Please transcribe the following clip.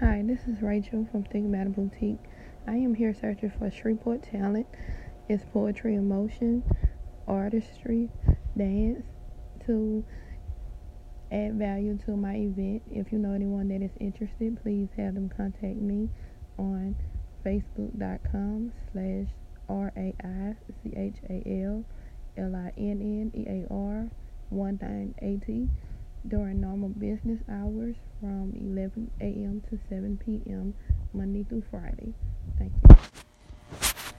Hi, this is Rachel from Think Matter Boutique. I am here searching for Shreveport talent. It's poetry, emotion, artistry, dance to add value to my event. If you know anyone that is interested, please have them contact me on facebook.com slash R-A-I-C-H-A-L-L-I-N-N-E-A-R 1980 during normal business hours from 11 a.m. to 7 p.m. Monday through Friday. Thank you.